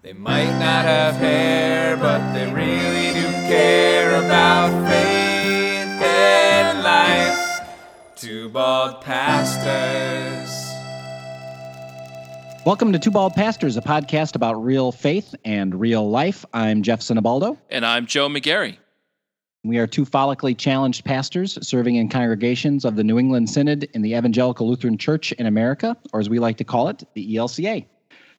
They might not have hair, but they really do care about faith and life. Two bald pastors. Welcome to Two Bald Pastors, a podcast about real faith and real life. I'm Jeff Sinabaldo. And I'm Joe McGarry. We are two follically challenged pastors serving in congregations of the New England Synod in the Evangelical Lutheran Church in America, or as we like to call it, the ELCA.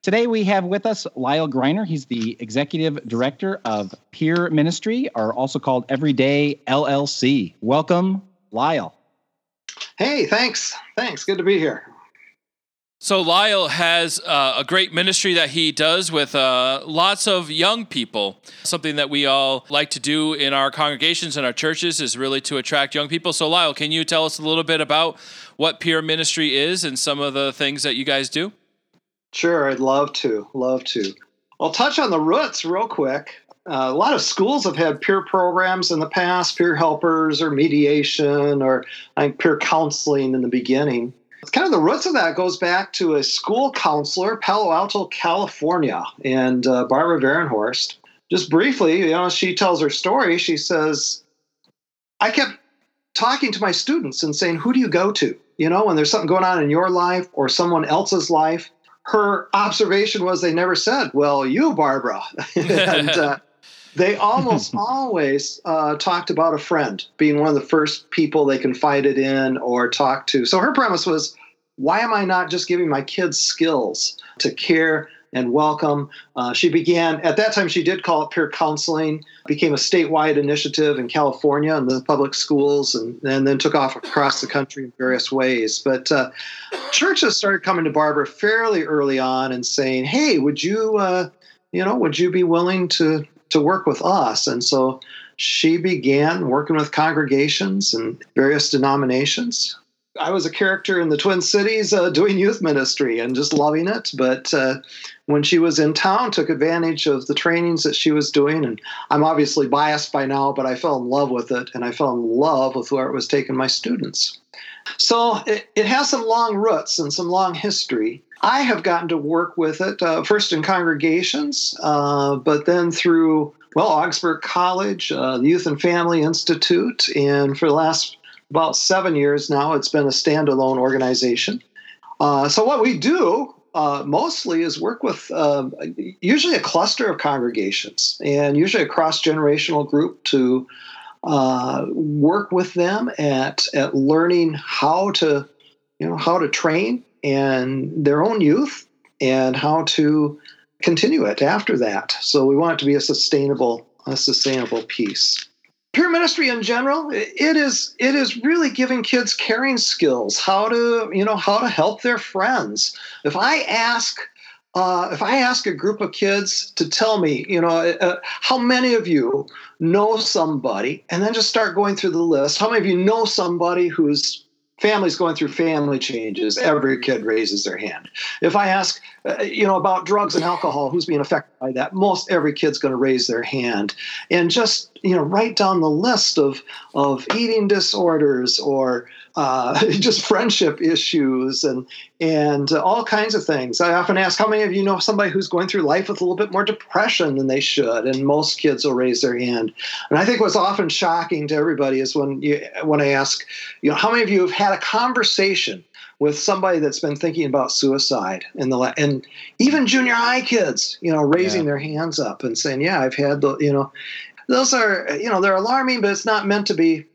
Today we have with us Lyle Griner. He's the executive director of Peer Ministry, or also called Everyday LLC. Welcome, Lyle. Hey, thanks. Thanks. Good to be here. So Lyle has uh, a great ministry that he does with uh, lots of young people. Something that we all like to do in our congregations and our churches is really to attract young people. So Lyle, can you tell us a little bit about what peer ministry is and some of the things that you guys do? Sure, I'd love to. Love to. I'll touch on the roots real quick. Uh, a lot of schools have had peer programs in the past, peer helpers or mediation or I think peer counseling in the beginning. It's kind of the roots of that goes back to a school counselor, Palo Alto, California, and uh, Barbara Varenhorst. Just briefly, you know, she tells her story. She says, "I kept talking to my students and saying, who do you go to? You know, when there's something going on in your life or someone else's life." Her observation was they never said, "Well, you, Barbara," and uh, they almost always uh, talked about a friend being one of the first people they confided in or talked to. So her premise was, why am I not just giving my kids skills to care and welcome? Uh, she began, at that time, she did call it peer counseling, became a statewide initiative in California in the public schools, and, and then took off across the country in various ways. But uh, churches started coming to Barbara fairly early on and saying, hey, would you, uh, you know, would you be willing to to work with us. And so she began working with congregations and various denominations. I was a character in the Twin Cities uh, doing youth ministry and just loving it. But uh, when she was in town, took advantage of the trainings that she was doing. And I'm obviously biased by now, but I fell in love with it, and I fell in love with where it was taking my students. So it, it has some long roots and some long history. I have gotten to work with it uh, first in congregations, uh, but then through, well, Augsburg College, uh, the Youth and Family Institute, and for the last about seven years now, it's been a standalone organization. Uh, so, what we do uh, mostly is work with um, usually a cluster of congregations and usually a cross generational group to uh, work with them at, at learning how to you know how to train and their own youth and how to continue it after that. So we want it to be a sustainable, a sustainable piece. Peer ministry in general, it is it is really giving kids caring skills, how to you know how to help their friends. If I ask uh, if I ask a group of kids to tell me, you know, uh, how many of you know somebody, and then just start going through the list, how many of you know somebody who's families going through family changes, every kid raises their hand. If I ask, uh, you know, about drugs and alcohol, who's being affected by that? Most every kid's going to raise their hand, and just you know, write down the list of of eating disorders or uh, just friendship issues and and all kinds of things. I often ask, how many of you know somebody who's going through life with a little bit more depression than they should? And most kids will raise their hand. And I think what's often shocking to everybody is when you when I ask, you know, how many of you have had a conversation with somebody that's been thinking about suicide in the and even junior high kids, you know, raising yeah. their hands up and saying, "Yeah, I've had the," you know, those are you know they're alarming, but it's not meant to be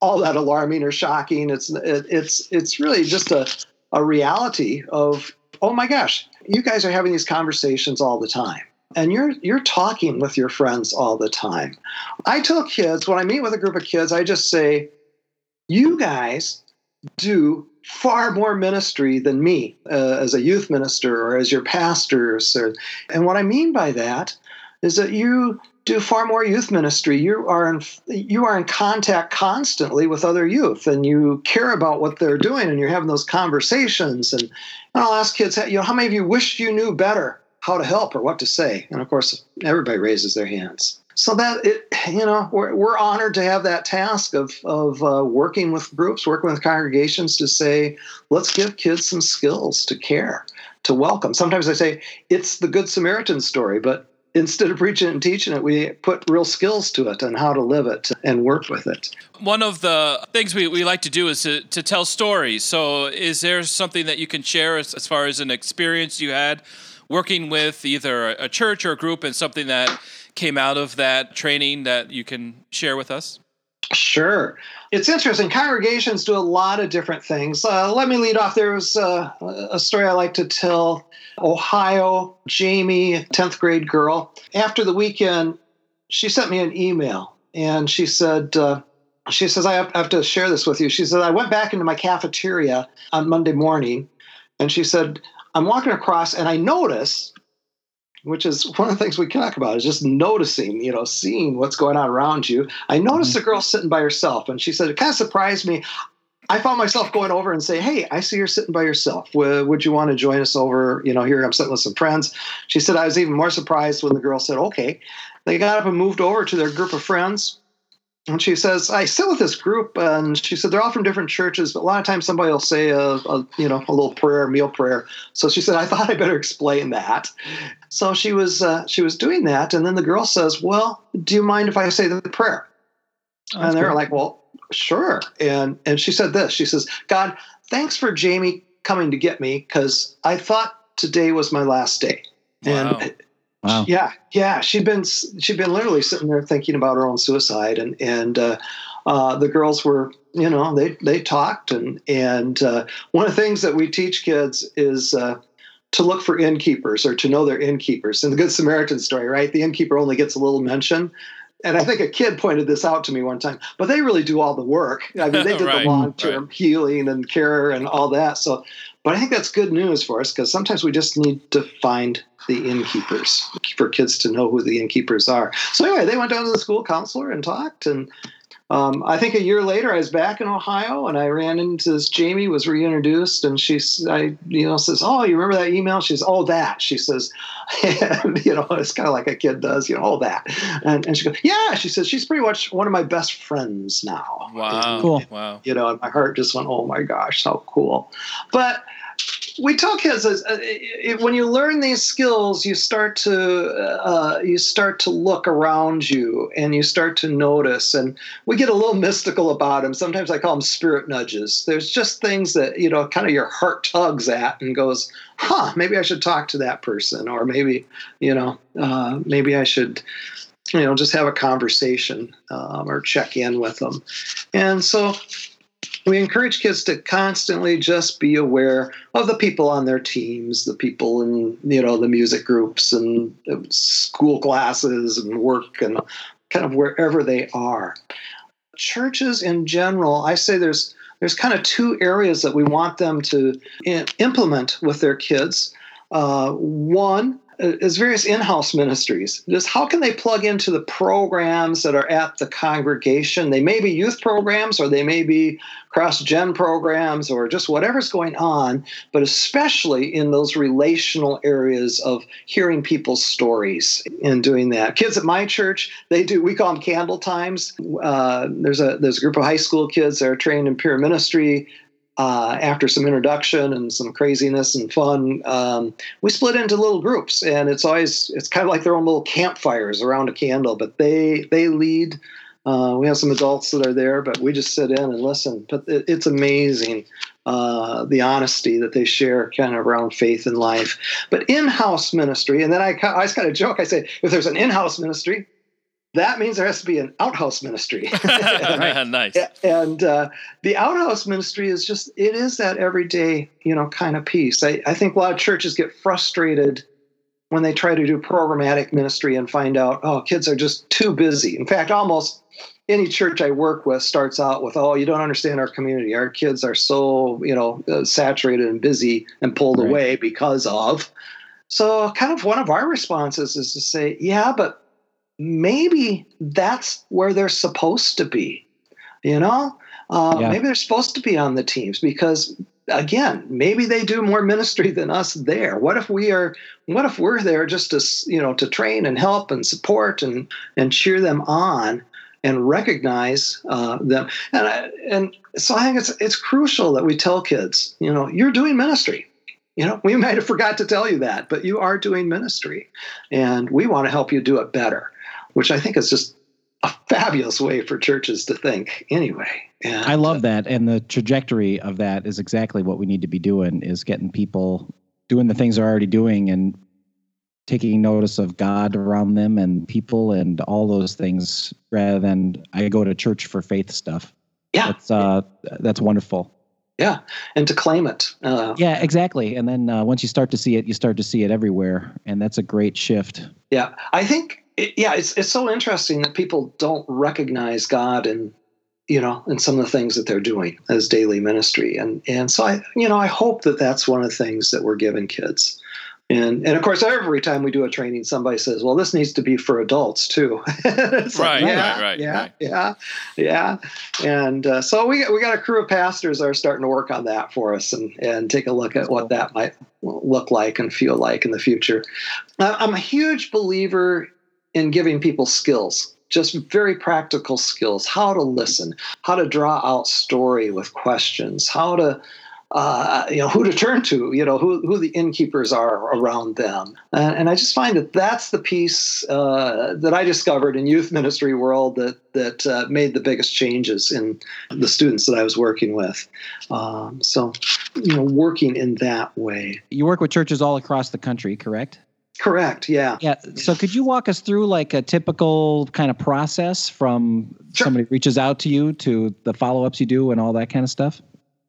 all that alarming or shocking. It's it, it's it's really just a a reality of oh my gosh, you guys are having these conversations all the time. And you're you're talking with your friends all the time. I tell kids when I meet with a group of kids, I just say, you guys do far more ministry than me uh, as a youth minister or as your pastors. Or, and what I mean by that is that you do far more youth ministry. You are in you are in contact constantly with other youth, and you care about what they're doing, and you're having those conversations. And, and I'll ask kids, you know, how many of you wish you knew better how to help or what to say? And of course, everybody raises their hands. So that it, you know, we're, we're honored to have that task of of uh, working with groups, working with congregations to say, let's give kids some skills to care to welcome. Sometimes I say it's the Good Samaritan story, but instead of preaching and teaching it, we put real skills to it and how to live it and work with it. One of the things we, we like to do is to, to tell stories. So, is there something that you can share as, as far as an experience you had working with either a church or a group and something that came out of that training that you can share with us? Sure. It's interesting. Congregations do a lot of different things. Uh, let me lead off. There was uh, a story I like to tell. Ohio, Jamie, 10th grade girl. After the weekend, she sent me an email and she said, uh, she says, I have, I have to share this with you. She said, I went back into my cafeteria on Monday morning and she said, I'm walking across and I notice which is one of the things we talk about is just noticing, you know, seeing what's going on around you. I noticed mm-hmm. a girl sitting by herself, and she said it kind of surprised me. I found myself going over and say, "Hey, I see you're sitting by yourself. Would, would you want to join us over? You know, here I'm sitting with some friends." She said I was even more surprised when the girl said, "Okay." They got up and moved over to their group of friends and she says, I sit with this group, and she said they're all from different churches, but a lot of times somebody will say a, a, you know a little prayer, meal prayer. So she said, I thought I better explain that. So she was uh, she was doing that, and then the girl says, Well, do you mind if I say the prayer? Oh, and they're like, Well, sure. And and she said this. She says, God, thanks for Jamie coming to get me because I thought today was my last day. Wow. And Wow. Yeah, yeah. She'd been she'd been literally sitting there thinking about her own suicide, and and uh, uh, the girls were, you know, they they talked, and and uh, one of the things that we teach kids is uh, to look for innkeepers or to know their innkeepers. In the Good Samaritan story, right? The innkeeper only gets a little mention. And I think a kid pointed this out to me one time, but they really do all the work. I mean, they did right, the long term right. healing and care and all that. So, but I think that's good news for us because sometimes we just need to find the innkeepers for kids to know who the innkeepers are. So anyway, they went down to the school counselor and talked, and um, I think a year later I was back in Ohio and I ran into this. Jamie was reintroduced, and she's I you know says, "Oh, you remember that email?" She says, "Oh, that." She says, and, you know, it's kind of like a kid does, you know, all that," and, and she goes, "Yeah." She says, "She's pretty much one of my best friends now." Wow, and, cool. Wow. You know, and my heart just went, "Oh my gosh, so cool," but we tell kids uh, when you learn these skills, you start to uh, you start to look around you and you start to notice. And we get a little mystical about them. Sometimes I call them spirit nudges. There's just things that you know, kind of your heart tugs at and goes, "Huh, maybe I should talk to that person," or maybe you know, uh, maybe I should you know just have a conversation um, or check in with them. And so we encourage kids to constantly just be aware of the people on their teams, the people in you know the music groups and school classes and work and kind of wherever they are. Churches in general, I say there's there's kind of two areas that we want them to implement with their kids. Uh, one is various in-house ministries just how can they plug into the programs that are at the congregation? They may be youth programs or they may be cross-gen programs or just whatever's going on but especially in those relational areas of hearing people's stories and doing that. Kids at my church they do we call them candle times. Uh, there's a there's a group of high school kids that are trained in peer ministry uh, after some introduction and some craziness and fun, um, we split into little groups, and it's always it's kind of like their own little campfires around a candle. But they they lead. Uh, we have some adults that are there, but we just sit in and listen. But it, it's amazing uh, the honesty that they share, kind of around faith and life. But in-house ministry, and then I I just kind of joke. I say if there's an in-house ministry, that means there has to be an outhouse ministry. nice. And uh, the outhouse ministry is just, it is that everyday, you know, kind of piece. I, I think a lot of churches get frustrated when they try to do programmatic ministry and find out, oh, kids are just too busy. In fact, almost any church I work with starts out with, oh, you don't understand our community. Our kids are so, you know, uh, saturated and busy and pulled right. away because of. So, kind of one of our responses is to say, yeah, but maybe that's where they're supposed to be. You know, uh, yeah. maybe they're supposed to be on the teams because again, maybe they do more ministry than us there. What if we are? What if we're there just to you know to train and help and support and and cheer them on and recognize uh, them? And I, and so I think it's it's crucial that we tell kids, you know, you're doing ministry. You know, we might have forgot to tell you that, but you are doing ministry, and we want to help you do it better, which I think is just a fabulous way for churches to think anyway. And, I love that. And the trajectory of that is exactly what we need to be doing is getting people doing the things they're already doing and taking notice of God around them and people and all those things rather than I go to church for faith stuff. Yeah. That's, uh, that's wonderful. Yeah. And to claim it. Uh, yeah, exactly. And then uh, once you start to see it, you start to see it everywhere. And that's a great shift. Yeah. I think it, yeah, it's it's so interesting that people don't recognize God and you know in some of the things that they're doing as daily ministry, and and so I you know I hope that that's one of the things that we're giving kids. And and of course, every time we do a training, somebody says, "Well, this needs to be for adults too." right, like, yeah, right, right, yeah, right. yeah, yeah. And uh, so we we got a crew of pastors that are starting to work on that for us, and and take a look at what that might look like and feel like in the future. I'm a huge believer in giving people skills just very practical skills how to listen how to draw out story with questions how to uh, you know who to turn to you know who, who the innkeepers are around them. And, and i just find that that's the piece uh, that i discovered in youth ministry world that that uh, made the biggest changes in the students that i was working with. Um, so you know working in that way. You work with churches all across the country correct Correct. Yeah. Yeah. So could you walk us through like a typical kind of process from sure. somebody reaches out to you to the follow ups you do and all that kind of stuff?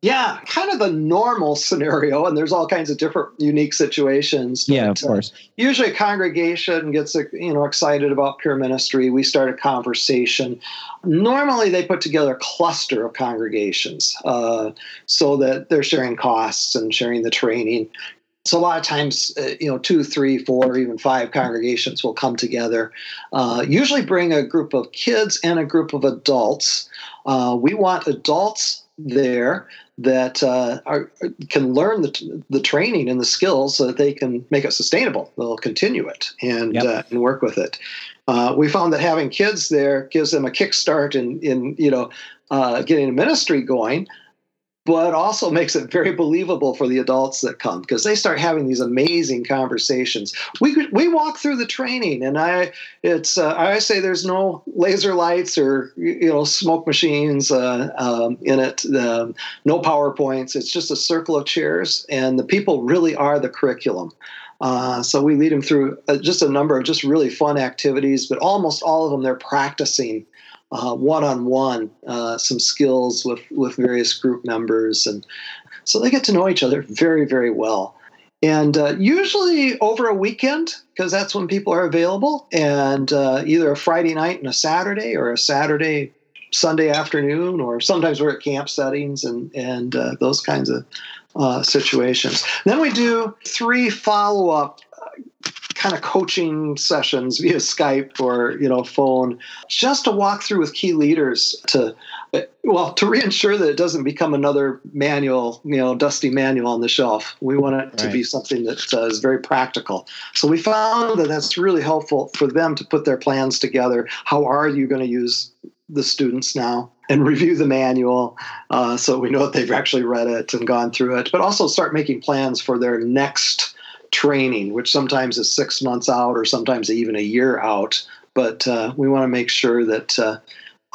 Yeah, kind of the normal scenario, and there's all kinds of different unique situations. But, yeah, of uh, course. Uh, usually, a congregation gets you know excited about peer ministry. We start a conversation. Normally, they put together a cluster of congregations uh, so that they're sharing costs and sharing the training. So a lot of times, uh, you know, two, three, four, even five congregations will come together. Uh, usually, bring a group of kids and a group of adults. Uh, we want adults there that uh, are, can learn the, the training and the skills so that they can make it sustainable. They'll continue it and yep. uh, and work with it. Uh, we found that having kids there gives them a kickstart in in you know uh, getting a ministry going but also makes it very believable for the adults that come because they start having these amazing conversations. We we walk through the training, and I it's uh, I say there's no laser lights or you know smoke machines uh, um, in it, um, no powerpoints. It's just a circle of chairs, and the people really are the curriculum. Uh, so we lead them through uh, just a number of just really fun activities, but almost all of them they're practicing one on one some skills with with various group members, and so they get to know each other very very well. And uh, usually over a weekend, because that's when people are available, and uh, either a Friday night and a Saturday, or a Saturday Sunday afternoon, or sometimes we're at camp settings and and uh, those kinds of uh, situations. Then we do three follow up kind of coaching sessions via Skype or you know phone, just to walk through with key leaders to well to reassure that it doesn't become another manual, you know, dusty manual on the shelf. We want it right. to be something that uh, is very practical. So we found that that's really helpful for them to put their plans together. How are you going to use the students now and review the manual uh, so we know that they've actually read it and gone through it, but also start making plans for their next training, which sometimes is six months out or sometimes even a year out. But uh, we want to make sure that uh,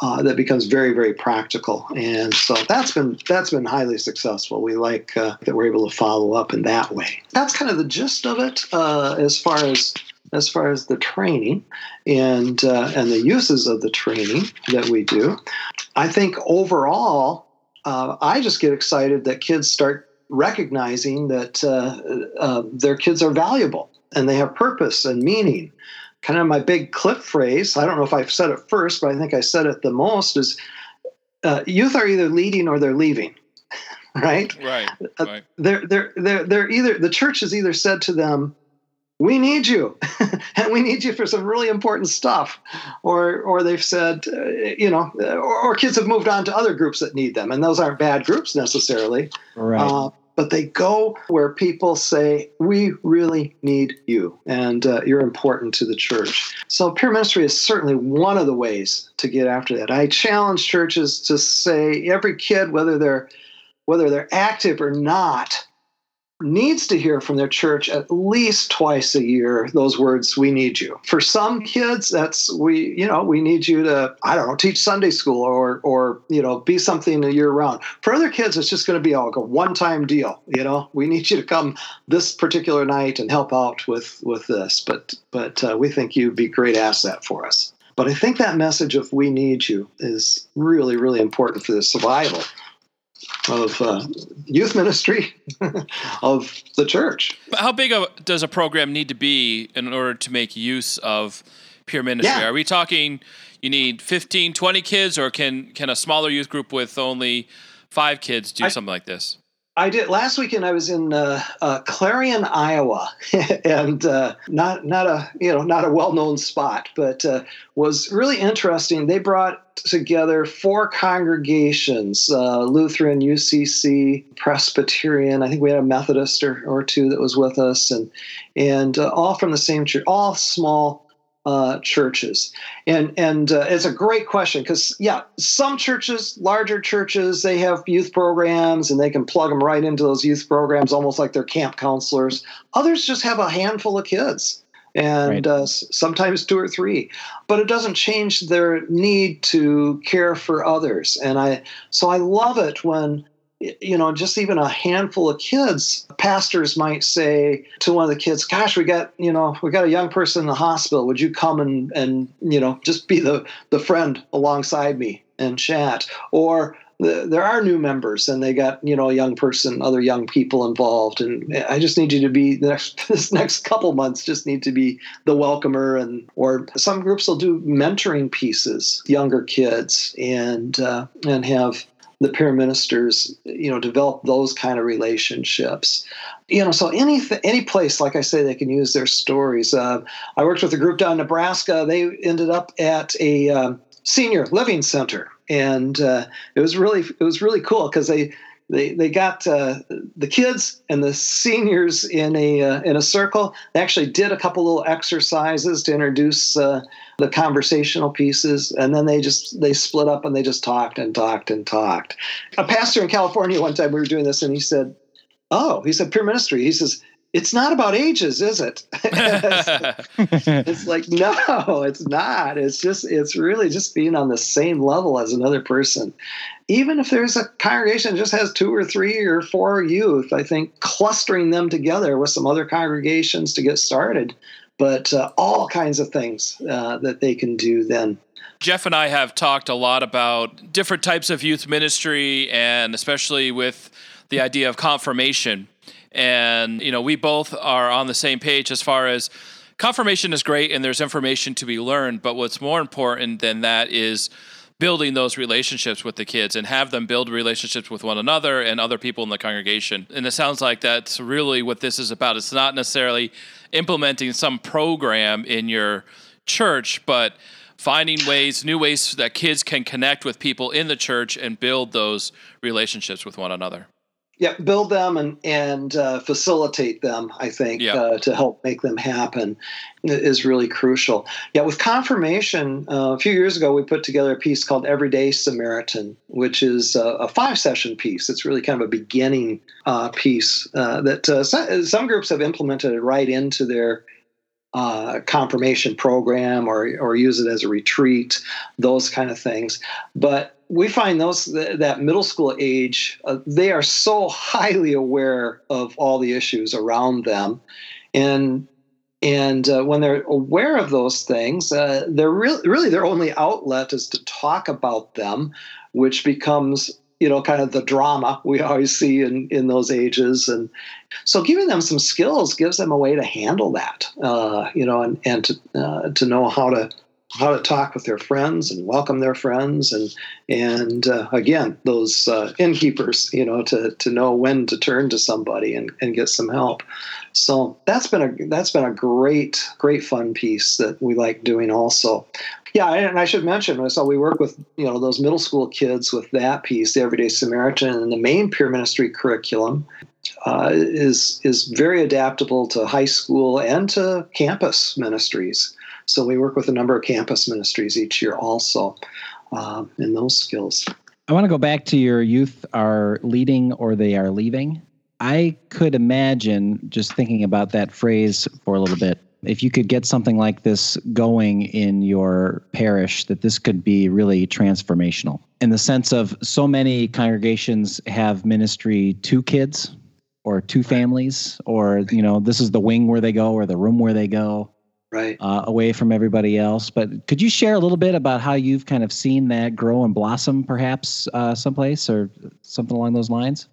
uh, that becomes very, very practical, and so that's been that's been highly successful. We like uh, that we're able to follow up in that way. That's kind of the gist of it uh, as far as as far as the training and uh, and the uses of the training that we do. I think overall, I just get excited that kids start recognizing that uh, uh, their kids are valuable and they have purpose and meaning. Kind of my big clip phrase, I don't know if I've said it first, but I think I said it the most is uh, youth are either leading or they're leaving. right? Right. Uh, right. They're, they're, they're, they're either, the church has either said to them, we need you and we need you for some really important stuff or or they've said uh, you know or, or, kids have moved on to other groups that need them and those aren't bad groups necessarily right. Uh, but they go where people say, We really need you, and uh, you're important to the church. So, peer ministry is certainly one of the ways to get after that. I challenge churches to say, every kid, whether they're whether they're active or not, needs to hear from their church at least twice a year those words we need you. For some kids that's we you know we need you to i don't know teach sunday school or or you know be something a year round. For other kids it's just going to be like a one time deal you know? We need you to come this particular night and help out with with this but but uh, we think you'd be great asset for us. But i think that message of we need you is really really important for the survival of uh, youth ministry of the church. How big a, does a program need to be in order to make use of peer ministry? Yeah. Are we talking you need 15, 20 kids, or can, can a smaller youth group with only five kids do I, something like this? I did last weekend. I was in uh, uh, Clarion, Iowa, and uh, not not a you know not a well known spot, but uh, was really interesting. They brought together four congregations: uh, Lutheran, UCC, Presbyterian. I think we had a Methodist or, or two that was with us, and and uh, all from the same church, all small uh, churches? And and uh, it's a great question because yeah, some churches, larger churches, they have youth programs and they can plug them right into those youth programs, almost like they're camp counselors. Others just have a handful of kids. And right. uh, sometimes two or three, but it doesn't change their need to care for others. And I, so I love it when you know, just even a handful of kids, pastors might say to one of the kids, "Gosh, we got you know, we got a young person in the hospital. Would you come and and you know, just be the the friend alongside me and chat?" Or there are new members and they got you know a young person other young people involved and i just need you to be the next this next couple months just need to be the welcomer and or some groups will do mentoring pieces younger kids and uh, and have the peer ministers, you know, develop those kind of relationships. You know, so any any place, like I say, they can use their stories. Uh, I worked with a group down in Nebraska. They ended up at a um, senior living center, and uh, it was really it was really cool because they they they got uh, the kids and the seniors in a uh, in a circle. They actually did a couple little exercises to introduce uh, the conversational pieces, and then they just they split up and they just talked and talked and talked. A pastor in California one time we were doing this, and he said, "Oh, he said peer ministry." He says it's not about ages, is it? it's like, no, it's not. It's just, it's really just being on the same level as another person. Even if there's a congregation that just has two or three or four youth, I think clustering them together with some other congregations to get started, but uh, all kinds of things uh, that they can do then. Jeff and I have talked a lot about different types of youth ministry and especially with the idea of confirmation and you know we both are on the same page as far as confirmation is great and there's information to be learned but what's more important than that is building those relationships with the kids and have them build relationships with one another and other people in the congregation. And it sounds like that's really what this is about. It's not necessarily implementing some program in your church but finding ways new ways that kids can connect with people in the church and build those relationships with one another yeah, build them and and uh, facilitate them. I think yeah. uh, to help make them happen is really crucial. Yeah, with confirmation, uh, a few years ago we put together a piece called Everyday Samaritan, which is a, a five session piece. It's really kind of a beginning uh, piece uh, that uh, some groups have implemented right into their uh, confirmation program or or use it as a retreat, those kind of things. But we find those that middle school age uh, they are so highly aware of all the issues around them. And and uh, when they're aware of those things uh, they're really really their only outlet is to talk about them which becomes you know kind of the drama we always see in in those ages. And so giving them some skills gives them a way to handle that uh, you know and and to uh, to know how to how to talk with their friends and welcome their friends and and uh, again those uh, innkeepers you know to to know when to turn to somebody and, and get some help. So that's been a that's been a great great fun piece that we like doing also. Yeah and i should mention so we work with you know those middle school kids with that piece the everyday samaritan and the main peer ministry curriculum uh, is is very adaptable to high school and to campus ministries so we work with a number of campus ministries each year also um, in those skills. I want to go back to your youth are leading or they are leaving. I could imagine just thinking about that phrase for a little bit. If you could get something like this going in your parish, that this could be really transformational in the sense of so many congregations have ministry to kids or to families, or, you know, this is the wing where they go or the room where they go Right. uh, away from everybody else. But could you share a little bit about how you've kind of seen that grow and blossom, perhaps uh, someplace or something along those lines?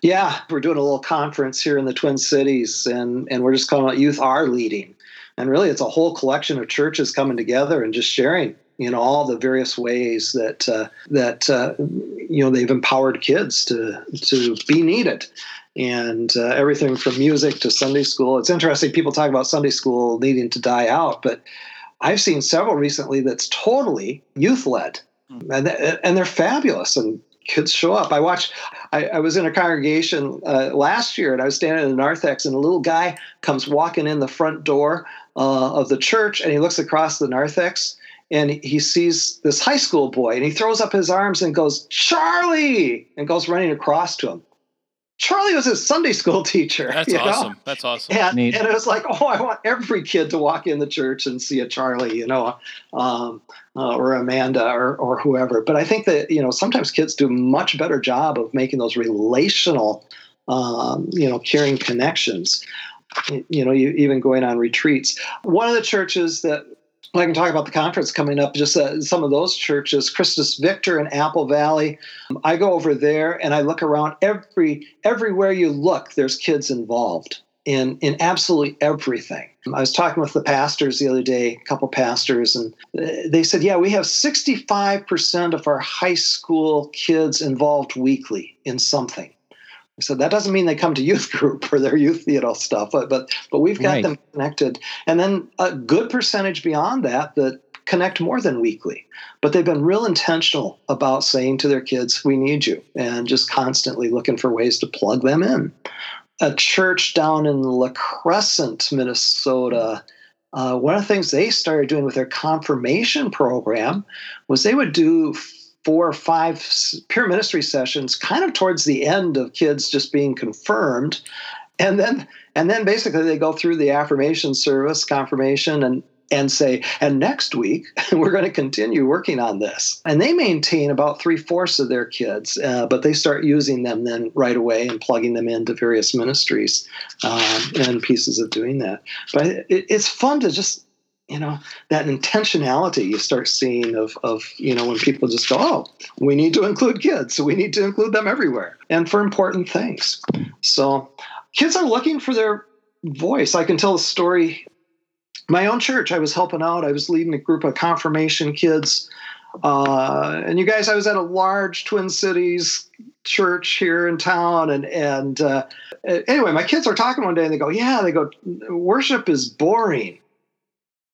Yeah, we're doing a little conference here in the Twin Cities, and and we're just calling it Youth Are Leading, and really it's a whole collection of churches coming together and just sharing, know, all the various ways that uh, that uh, you know they've empowered kids to to be needed. And uh, everything from music to Sunday school. It's interesting. People talk about Sunday school needing to die out, but I've seen several recently that's totally youth led, and, and they're fabulous. And kids show up. I watched. I, I was in a congregation uh, last year, and I was standing in the narthex, and a little guy comes walking in the front door uh, of the church, and he looks across the narthex, and he sees this high school boy, and he throws up his arms and goes, "Charlie!" and goes running across to him. Charlie was his Sunday school teacher. That's you know? awesome. That's awesome. And, and it was like, oh, I want every kid to walk in the church and see a Charlie, you know, um, uh, or Amanda or, or whoever. But I think that, you know, sometimes kids do a much better job of making those relational, um, you know, caring connections. You know, even going on retreats. One of the churches that well, I can talk about the conference coming up. Just uh, some of those churches, Christus Victor in Apple Valley. I go over there and I look around. Every everywhere you look, there's kids involved in in absolutely everything. I was talking with the pastors the other day, a couple pastors, and they said, "Yeah, we have 65% of our high school kids involved weekly in something." Said that doesn't mean they come to youth group or their youth you know stuff, but but but we've got Right. them connected, and then a good percentage beyond that that connect more than weekly. But they've been real intentional about saying to their kids, "We need you," and just constantly looking for ways to plug them in. A church down in La Crescent, Minnesota. Uh, one of the things they started doing with their confirmation program was they would do four or five peer ministry sessions kind of towards the end of kids just being confirmed. And then and then basically they go through the affirmation service confirmation and and say and next week we're going to continue working on this. And they maintain about three-fourths of their kids uh, but they start using them then right away and plugging them into various ministries um, and pieces of doing that. But it, it's fun to just you know that intentionality you start seeing of of you know when people just go oh we need to include kids. So we need to include them everywhere and for important things. So kids are looking for their voice. I can tell a story. My own church i was helping out. I was leading a group of confirmation kids. Uh, and you guys i was at a large twin cities church here in town and and uh, anyway my kids are talking one day and they go yeah they go worship is boring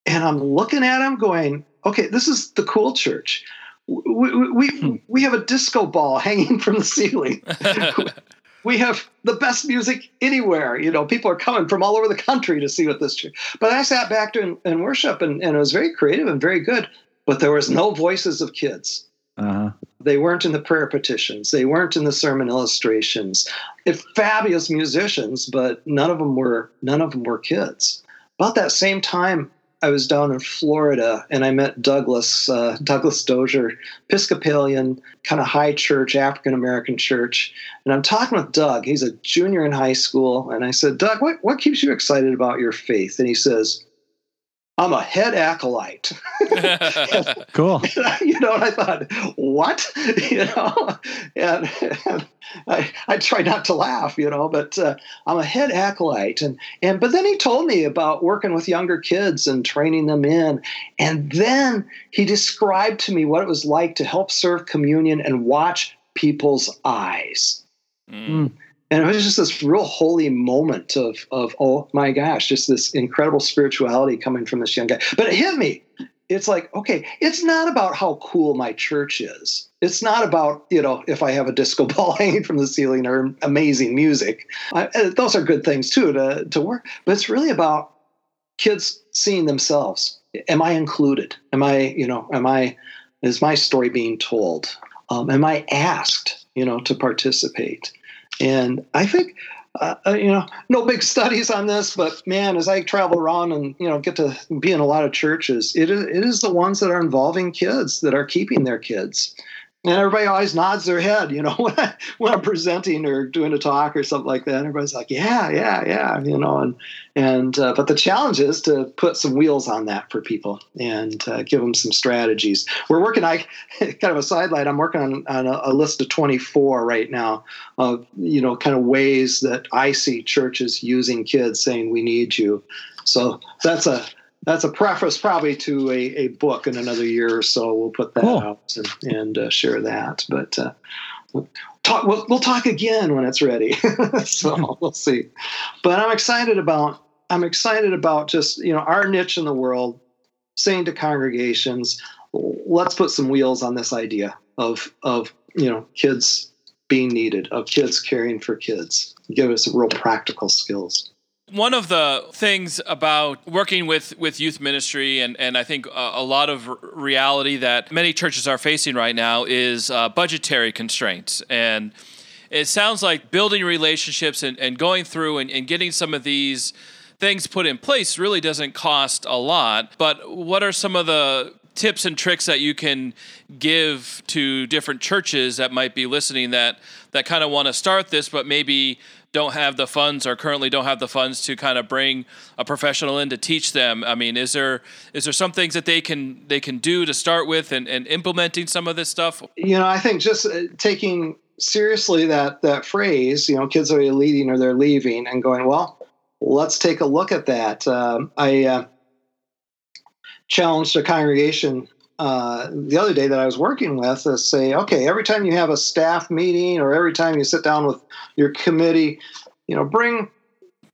and I'm looking at him going, okay, this is the cool church. We, we, we have a disco ball hanging from the ceiling. We have the best music anywhere. You know, people are coming from all over the country to see what this church. But I sat back to and, worship, and, and it was very creative and very good. But there was no voices of kids. Uh-huh. They weren't in the prayer petitions. They weren't in the sermon illustrations. If fabulous musicians, but none of them were none of them were kids. About that same time, I was down in Florida and I met Douglas uh, Douglas Dozier, Episcopalian, kind of high church, African American church. And I'm talking with Doug. He's a junior in high school, and I said, Doug, what what keeps you excited about your faith? And he says, I'm a head acolyte. Cool. you know, and I thought, what? You know, and, and I, I try not to laugh, you know, but uh, I'm a head acolyte, and and but then he told me about working with younger kids and training them in, and then he described to me what it was like to help serve communion and watch people's eyes. Mm. And it was just this real holy moment of, of oh my gosh, just this incredible spirituality coming from this young guy. But it hit me. It's like, okay, it's not about how cool my church is. It's not about, you know, if I have a disco ball hanging from the ceiling or amazing music. I, those are good things too to, to work. But it's really about kids seeing themselves. Am I included? Am I, you know, am I, is my story being told? Um, am I asked, you know, to participate? And I think uh, uh, you know, no big studies on this, but man, as I travel around and you know get to be in a lot of churches, it is, it is the ones that are involving kids that are keeping their kids and everybody always nods their head, you know, when, I, when I'm presenting or doing a talk or something like that. Everybody's like, "Yeah, yeah, yeah," you know, and and uh, but the challenge is to put some wheels on that for people and uh, give them some strategies. We're working. I kind of a sidelight. I'm working on, on a, a, list of 24 right now of you know kind of ways that I see churches using kids, saying we need you. So that's a that's a preface probably to a, a book in another year or so. We'll put that cool. out and, and uh, share that. But uh, we'll talk. We'll, we'll, talk again when it's ready. so we'll see. But I'm excited about. I'm excited about just you know our niche in the world, saying to congregations, let's put some wheels on this idea of of you know kids being needed, of kids caring for kids, give us real practical skills. One of the things about working with, with youth ministry, and, and I think a, a lot of reality that many churches are facing right now, is uh, budgetary constraints. And it sounds like building relationships and, and going through and, and getting some of these things put in place really doesn't cost a lot. But what are some of the tips and tricks that you can give to different churches that might be listening that that kind of want to start this but maybe don't have the funds or currently don't have the funds to kind of bring a professional in to teach them. I mean is there is there some things that they can they can do to start with and, and implementing some of this stuff? You know i think just uh, taking seriously that that phrase you know kids are leading or they're leaving and going well let's take a look at that. Um, i uh, challenged a congregation uh, the other day that I was working with is say, okay, every time you have a staff meeting or every time you sit down with your committee, you know, bring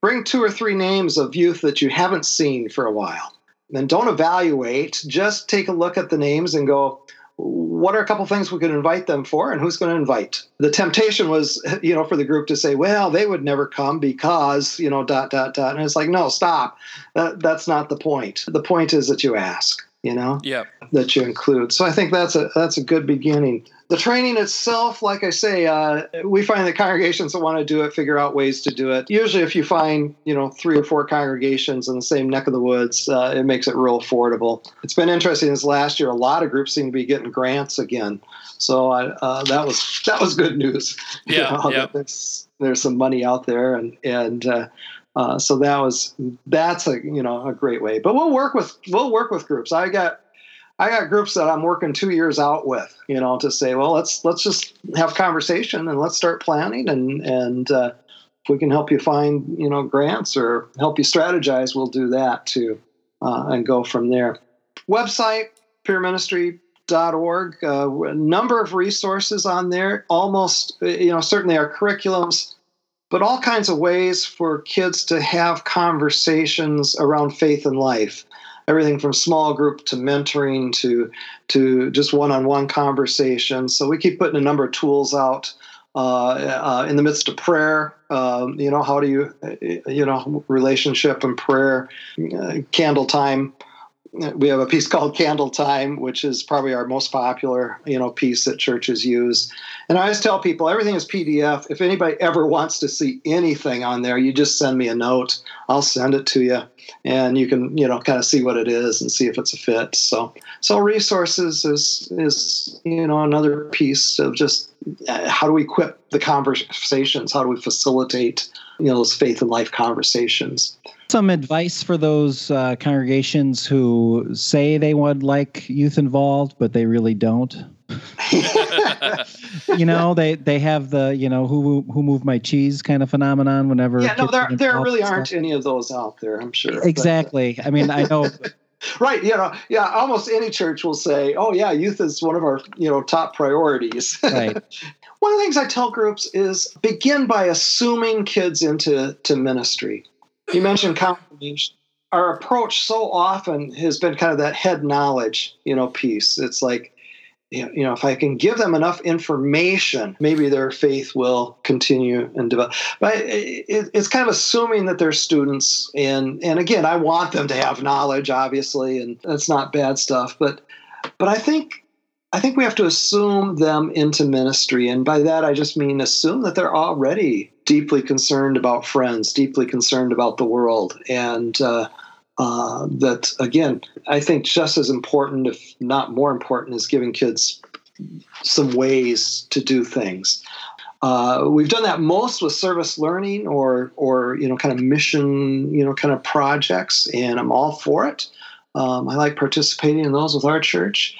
bring two or three names of youth that you haven't seen for a while. Then don't evaluate, just take a look at the names and go, what are a couple things we could invite them for and who's going to invite? The temptation was you know for the group to say well they would never come because you know dot dot dot. And it's like no stop. That, that's not the point. The point is that you ask you know yeah that you include. So i think that's a that's a good beginning. The training itself like i say uh, we find that congregations that want to do it figure out ways to do it. Usually if you find you know three or four congregations in the same neck of the woods uh, it makes it real affordable. It's been interesting this last year a lot of groups seem to be getting grants again. So uh, that was that was good news. Yeah, you know, yeah. there's there's some money out there and and uh, uh, so that was that's a you know a great way. But we'll work with we'll work with groups. I got I got groups that I'm working two years out with, you know, to say, well, let's let's just have conversation and let's start planning and and uh, if we can help you find you know grants or help you strategize, we'll do that too, uh, and go from there. Website peerministry.org, uh, a number of resources on there. Almost you know certainly our curriculums but all kinds of ways for kids to have conversations around faith and life. Everything from small group to mentoring to to just one-on-one conversations so we keep putting a number of tools out uh, uh, in the midst of prayer. Um, you know how do you you know relationship and prayer uh, candle time we have a piece called Candle Time, which is probably our most popular, you know, piece that churches use. And I always tell people everything is PDF. If anybody ever wants to see anything on there, you just send me a note. I'll send it to you, and you can, you know, kind of see what it is and see if it's a fit. So, so resources is is you know another piece of just uh, how do we equip the conversations? How do we facilitate you know those faith and life conversations? Some advice for those uh, congregations who say they would like youth involved, but they really don't? you know, they they have the you know who who moved my cheese kind of phenomenon. Whenever yeah, no, there there really aren't any of those out there. I'm sure exactly. But, uh, I mean, I know. right you know yeah almost any church will say oh yeah youth is one of our you know top priorities right one of the things i tell groups is begin by assuming kids into to ministry you mentioned confirmation. Our approach so often has been kind of that head knowledge, you know, piece. It's like, you know, if I can give them enough information, maybe their faith will continue and develop. But it's kind of assuming that they're students, and and again, I want them to have knowledge, obviously, and that's not bad stuff. But but I think I think we have to assume them into ministry, and by that I just mean assume that they're already deeply concerned about friends, deeply concerned about the world, and uh, uh, that again, I think just as important, if not more important, is giving kids some ways to do things. Uh, we've done that most with service learning or or you know kind of mission you know kind of projects, and I'm all for it. Um, I like participating in those with our church.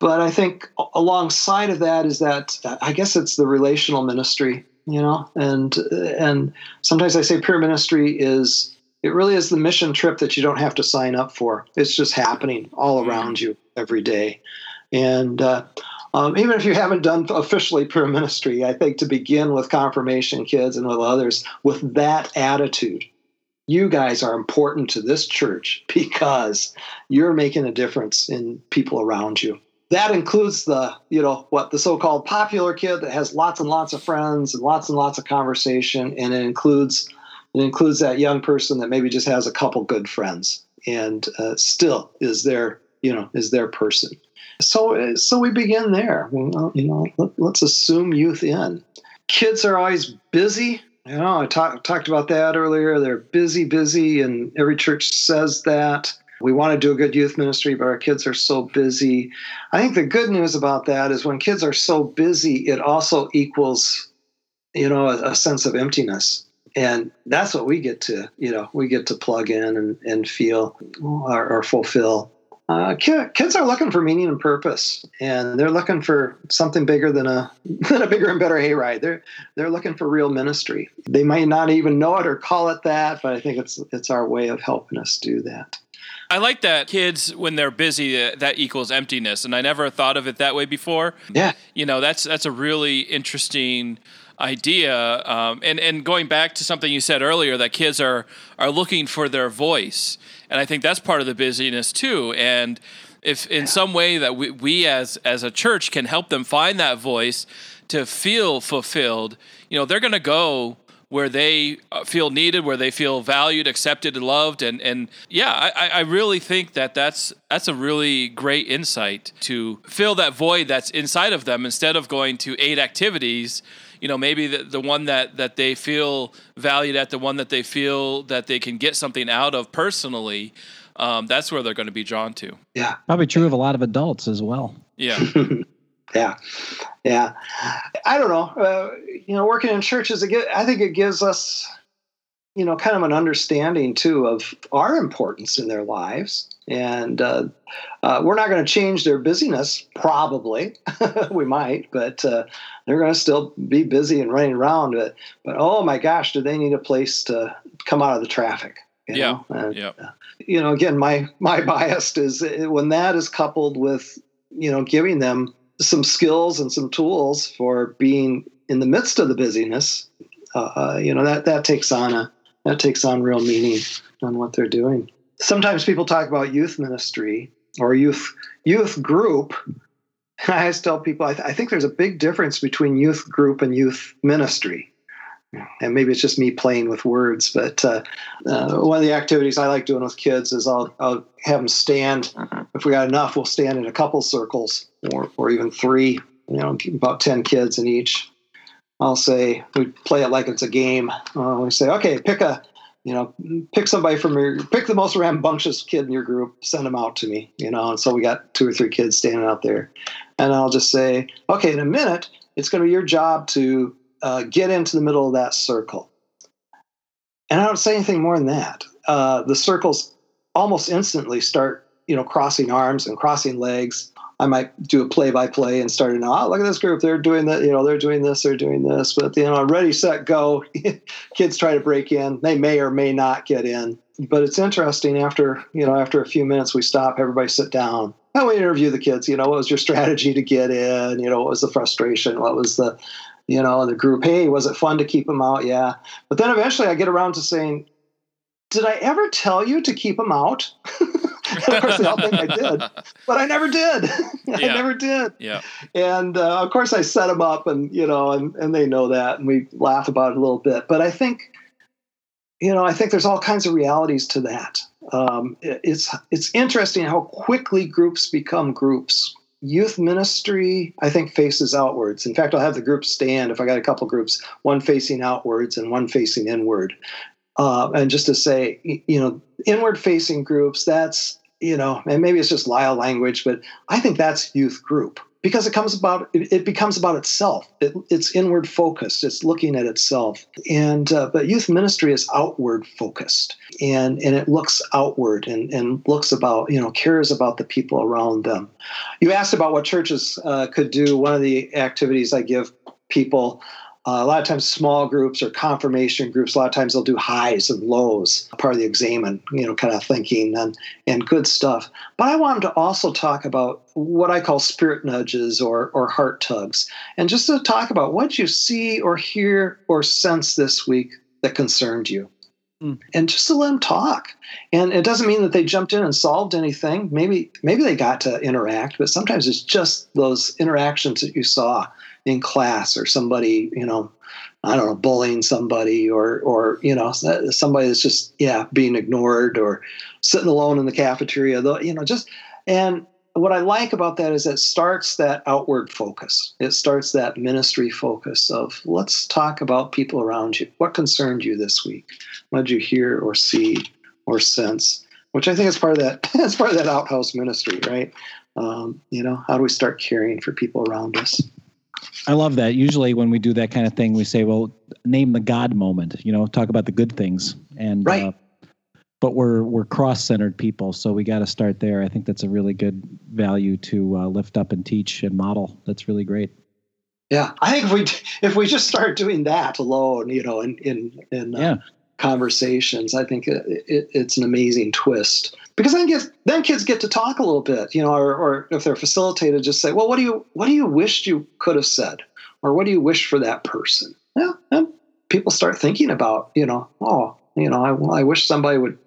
But I think alongside of that is that I guess it's the relational ministry, you know, and and sometimes I say peer ministry is it really is the mission trip that you don't have to sign up for. It's just happening all mm-hmm. around you every day, and uh, um, even if you haven't done officially peer ministry, I think to begin with confirmation kids and with others with that attitude, you guys are important to this church because you're making a difference in people around you that includes the you know what the so-called popular kid that has lots and lots of friends and lots and lots of conversation and it includes it includes that young person that maybe just has a couple good friends and uh, still is their you know is their person. So so we begin there. You know let, us assume youth in. Kids are always busy. You know i talk, talked about that earlier. They're busy busy and every church says that we want to do a good youth ministry, but our kids are so busy. I think the good news about that is when kids are so busy, it also equals, you know, a, a sense of emptiness. And that's what we get to, you know, we get to plug in and, and feel or, or fulfill. Uh, kids are looking for meaning and purpose, and they're looking for something bigger than a than a bigger and better hayride. They're they're looking for real ministry. They might not even know it or call it that, but I think it's it's our way of helping us do that. I like that kids when they're busy uh, that equals emptiness, and I never thought of it that way before. Yeah, you know that's that's a really interesting idea. Um, and and going back to something you said earlier, that kids are are looking for their voice, and I think that's part of the busyness too. And if in some way that we, we as as a church can help them find that voice to feel fulfilled, you know, they're going to go where they uh, feel needed, where they feel valued, accepted, and loved. And and yeah, I, I really think that that's that's a really great insight to fill that void that's inside of them instead of going to eight activities. You know, maybe the, the one that, that they feel valued at, the one that they feel that they can get something out of personally, um, that's where they're going to be drawn to. Yeah. Probably true of a lot of adults as well. Yeah. yeah, yeah. I don't know. Uh, you know, working in churches, it I think it gives us, you know, kind of an understanding too of our importance in their lives. And uh, uh, we're not going to change their busyness, probably. we might, but uh, they're going to still be busy and running around. But, but oh my gosh, do they need a place to come out of the traffic? You yeah. And, yeah. Uh, you know, again, my my bias is uh, when that is coupled with you know giving them some skills and some tools for being in the midst of the busyness, uh, you know that that takes on a that takes on real meaning on what they're doing. Sometimes people talk about youth ministry or youth youth group. I always tell people I, th- I think there's a big difference between youth group and youth ministry and maybe it's just me playing with words, but uh, uh, one of the activities I like doing with kids is I'll, I'll have them stand. If we got enough, we'll stand in a couple circles or, or even three, you know, about 10 kids in each. I'll say, we play it like it's a game. Uh, we say, okay, pick a, you know, pick somebody from your, pick the most rambunctious kid in your group, send them out to me, you know. And so we got two or three kids standing out there. And I'll just say, okay, in a minute, it's going to be your job to uh, get into the middle of that circle. And I don't say anything more than that. Uh, the circles almost instantly start, you know, crossing arms and crossing legs. I might do a play by play and start, to oh, look at this group. They're doing that, you know, they're doing this, they're doing this. But, you know, ready, set, go. Kids try to break in. They may or may not get in. But it's interesting after, you know, after a few minutes, we stop, everybody sit down. And we interview the kids, you know, what was your strategy to get in? You know, what was the frustration? What was the, you know, the group, hey, was it fun to keep them out? Yeah. But then eventually I get around to saying, did I ever tell you to keep them out? of course, they all think I did, but I never did. I yeah. never did. Yeah. And uh, of course, I set them up, and you know, and and they know that, and we laugh about it a little bit. But I think, you know, I think there's all kinds of realities to that. Um, it, it's it's interesting how quickly groups become groups youth ministry, I think, faces outwards. In fact, I'll have the groups stand if I got a couple groups, one facing outwards and one facing inward. Uh, and just to say, you know, inward facing groups, that's, you know, and maybe it's just Lyle language, but I think that's youth group because it comes about it, becomes about itself. It, it's inward focused. It's looking at itself. And uh, but youth ministry is outward focused. And and it looks outward and and looks about you know cares about the people around them. You asked about what churches uh, could do. One of the activities i give people uh, a lot of times, small groups or confirmation groups. A lot of times, they'll do highs and lows, part of the examen, you know, kind of thinking and and good stuff. But I wanted to also talk about what I call spirit nudges or or heart tugs, and just to talk about what you see or hear or sense this week that concerned you. Mm. And just to let them talk, and it doesn't mean that they jumped in and solved anything. Maybe maybe they got to interact, but sometimes it's just those interactions that you saw in class or somebody, you know, I don't know, bullying somebody or, or, you know, somebody that's just, yeah, being ignored or sitting alone in the cafeteria, though, you know, just, and what I like about that is it starts that outward focus. It starts that ministry focus of let's talk about people around you. What concerned you this week? What did you hear or see or sense? Which I think is part of that. That's part of that outhouse ministry, right? Um, you know, how do we start caring for people around us? I love that. Usually, when we do that kind of thing, we say, "Well, name the God moment." You know, talk about the good things, and right. Uh, but we're we're cross-centered people, so we got to start there. I think that's a really good value to uh, lift up and teach and model. That's really great. Yeah, I think if we if we just start doing that alone, you know, in in in uh, yeah. conversations, I think it, it, it's an amazing twist because then kids then kids get to talk a little bit, you know, or, or if they're facilitated, just say, well, what do you what do you wish you could have said, or what do you wish for that person? Yeah, and people start thinking about, you know, oh, you know, I, well, I wish somebody would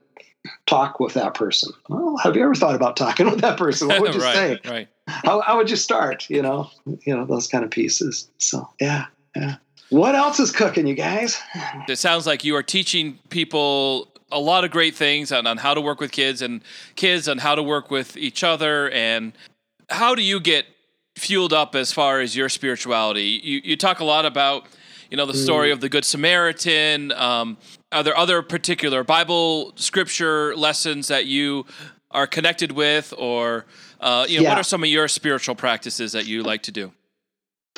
talk with that person. Well, have you ever thought about talking with that person? What would you right, say? Right. How, how would you start? You know, you know those kind of pieces. So yeah, yeah. What else is cooking, you guys? It sounds like you are teaching people a lot of great things on, on how to work with kids and kids on how to work with each other and how do you get fueled up as far as your spirituality you, you talk a lot about you know the story mm. of the good samaritan um, are there other particular bible scripture lessons that you are connected with or uh, you know yeah. what are some of your spiritual practices that you like to do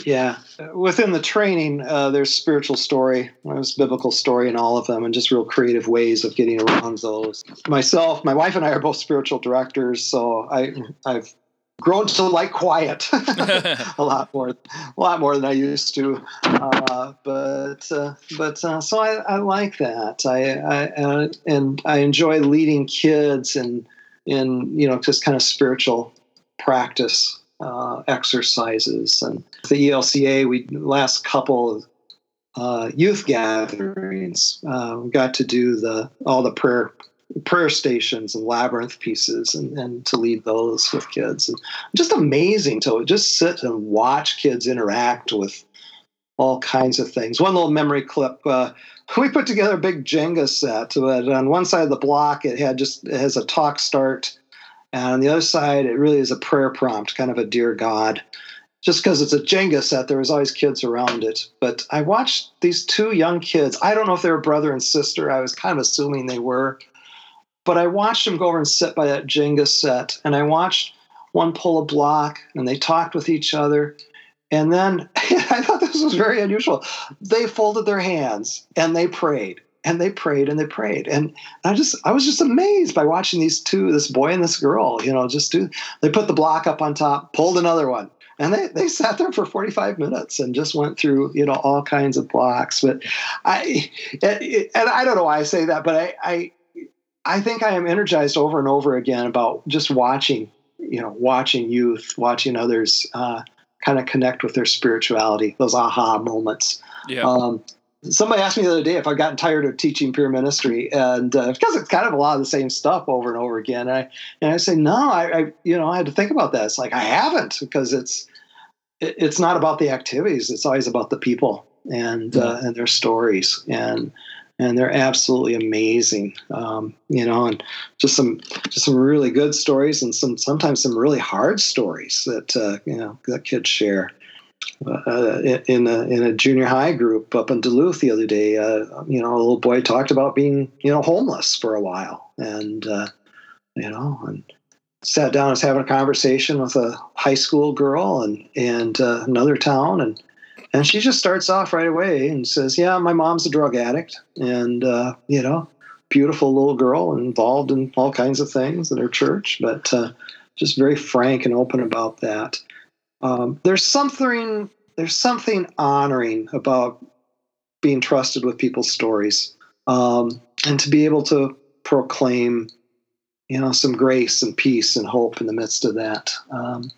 yeah, within the training, uh, there's spiritual story, there's biblical story in all of them, and just real creative ways of getting around those. Myself, my wife, and I are both spiritual directors, so I I've grown to like quiet a lot more, a lot more than I used to. Uh, but uh, but uh, so I, I like that. I, I and I enjoy leading kids and in you know just kind of spiritual practice uh, exercises. And the ELCA, we last couple of uh, youth gatherings, uh, we got to do the all the prayer prayer stations and labyrinth pieces and, and to lead those with kids and just amazing to just sit and watch kids interact with all kinds of things one little memory clip uh, we put together a big jenga set but on one side of the block it had just it has a talk start and on the other side, it really is a prayer prompt, kind of a dear God. Just because it's a Jenga set, there was always kids around it. But I watched these two young kids. I don't know if they were brother and sister. I was kind of assuming they were. But I watched them go over and sit by that Jenga set. And I watched one pull a block and they talked with each other. And then I thought this was very unusual. They folded their hands and they prayed and they prayed and they prayed. And i just i was just amazed by watching these two this boy and this girl you know just do they put the block up on top pulled another one and they, they sat there for 45 minutes and just went through you know all kinds of blocks. But i and i don't know why i say that but i i i think i am energized over and over again about just watching you know watching youth watching others uh, kind of connect with their spirituality those aha moments. Yeah. Um, somebody asked me the other day if I've gotten tired of teaching peer ministry, and uh, because it's kind of a lot of the same stuff over and over again. And I and I say no, I, I, you know I had to think about that. It's like I haven't because it's it, it's not about the activities; it's always about the people and uh, and their stories. And and they're absolutely amazing. Um, you know, and just some just some really good stories, and some sometimes some really hard stories that uh, you know that kids share. Uh, in a in a junior high group up in Duluth the other day, uh, you know, a little boy talked about being you know homeless for a while, and uh, you know, and sat down and was having a conversation with a high school girl and and uh, another town, and and she just starts off right away and says, "Yeah, my mom's a drug addict, and uh, you know, beautiful little girl involved in all kinds of things in her church, but just very frank and open about that." Um, there's something there's something honoring about being trusted with people's stories, um, and to be able to proclaim, you know, some grace and peace and hope in the midst of that. Um,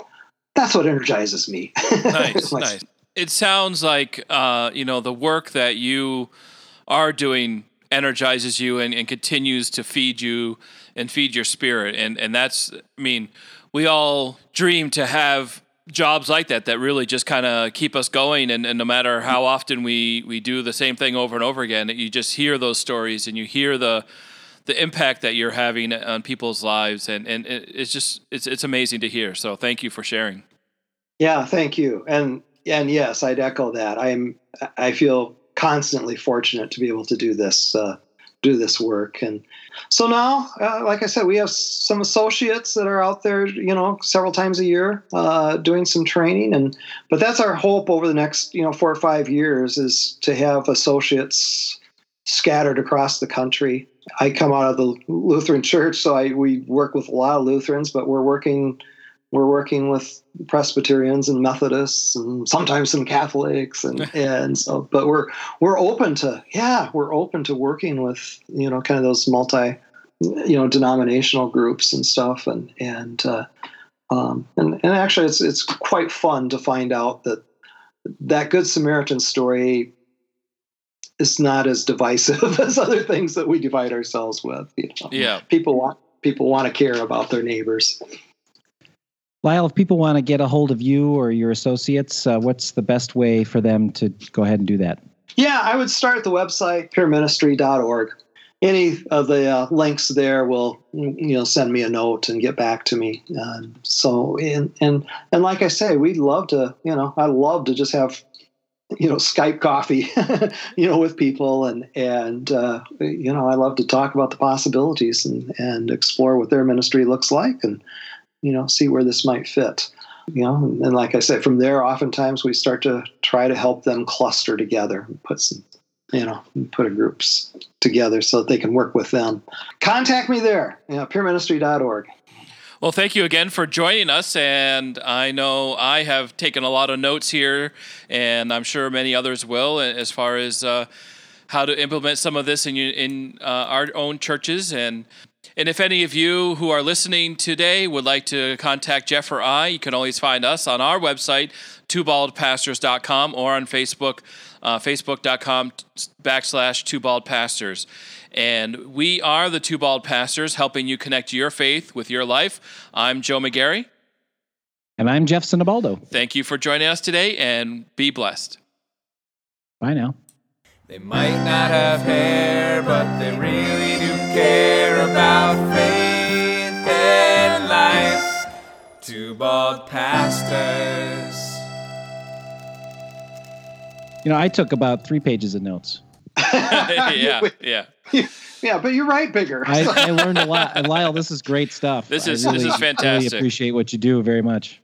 that's what energizes me. Nice, nice it sounds like uh, you know the work that you are doing energizes you and, and, continues to feed you and feed your spirit and and that's i mean we all dream to have jobs like that that really just kind of keep us going and, and, no matter how often we we do the same thing over and over again you just hear those stories and you hear the the impact that you're having on people's lives and and it's just it's it's amazing to hear. So thank you for sharing. Yeah thank you. And and yes, I'd echo that. I'm I feel constantly fortunate to be able to do this uh, do this work. And so now, uh, like I said, we have some associates that are out there, you know, several times a year uh, doing some training. And but that's our hope over the next, you know, four or five years is to have associates scattered across the country. I come out of the Lutheran Church, so I we work with a lot of Lutherans, but we're working we're working with Presbyterians and Methodists and sometimes some Catholics and and so but we're we're open to yeah we're open to working with you know kind of those multi you know denominational groups and stuff and and uh, um, and and actually it's it's quite fun to find out that that Good Samaritan story is not as divisive as other things that we divide ourselves with. You know? Yeah, people want people want to care about their neighbors. Lyle, if people want to get a hold of you or your associates, uh, what's the best way for them to go ahead and do that? Yeah, I would start the website peerministry.org. Any of the uh, links there will, you know, send me a note and get back to me. Um, so, and and and like I say, we'd love to, you know, I love to just have, you know, Skype coffee, you know, with people, and and uh, you know, I love to talk about the possibilities and and explore what their ministry looks like and you know, see where this might fit. You know, and like I said, from there, oftentimes we start to try to help them cluster together and put some, you know, put a groups together so that they can work with them. Contact me there, you know, peerministry.org. Well, thank you again for joining us. And I know I have taken a lot of notes here, and I'm sure many others will, as far as uh, how to implement some of this in, in uh, our own churches. And and if any of you who are listening today would like to contact Jeff or I, you can always find us on our website, twobaldpastors.com, or on Facebook, uh, facebook.com backslash twobaldpastors. And we are the Two Bald Pastors, helping you connect your faith with your life. I'm Joe McGarry. And I'm Jeff Sinibaldo. Thank you for joining us today, and be blessed. Bye now. They might not have hair, but they really do care about faith and life. Two bald pastors. You know, I took about three pages of notes. yeah, yeah. Yeah, but you're right, bigger. I, I, learned a lot. And Lyle, this is great stuff. This is really, this is fantastic. I really appreciate what you do very much.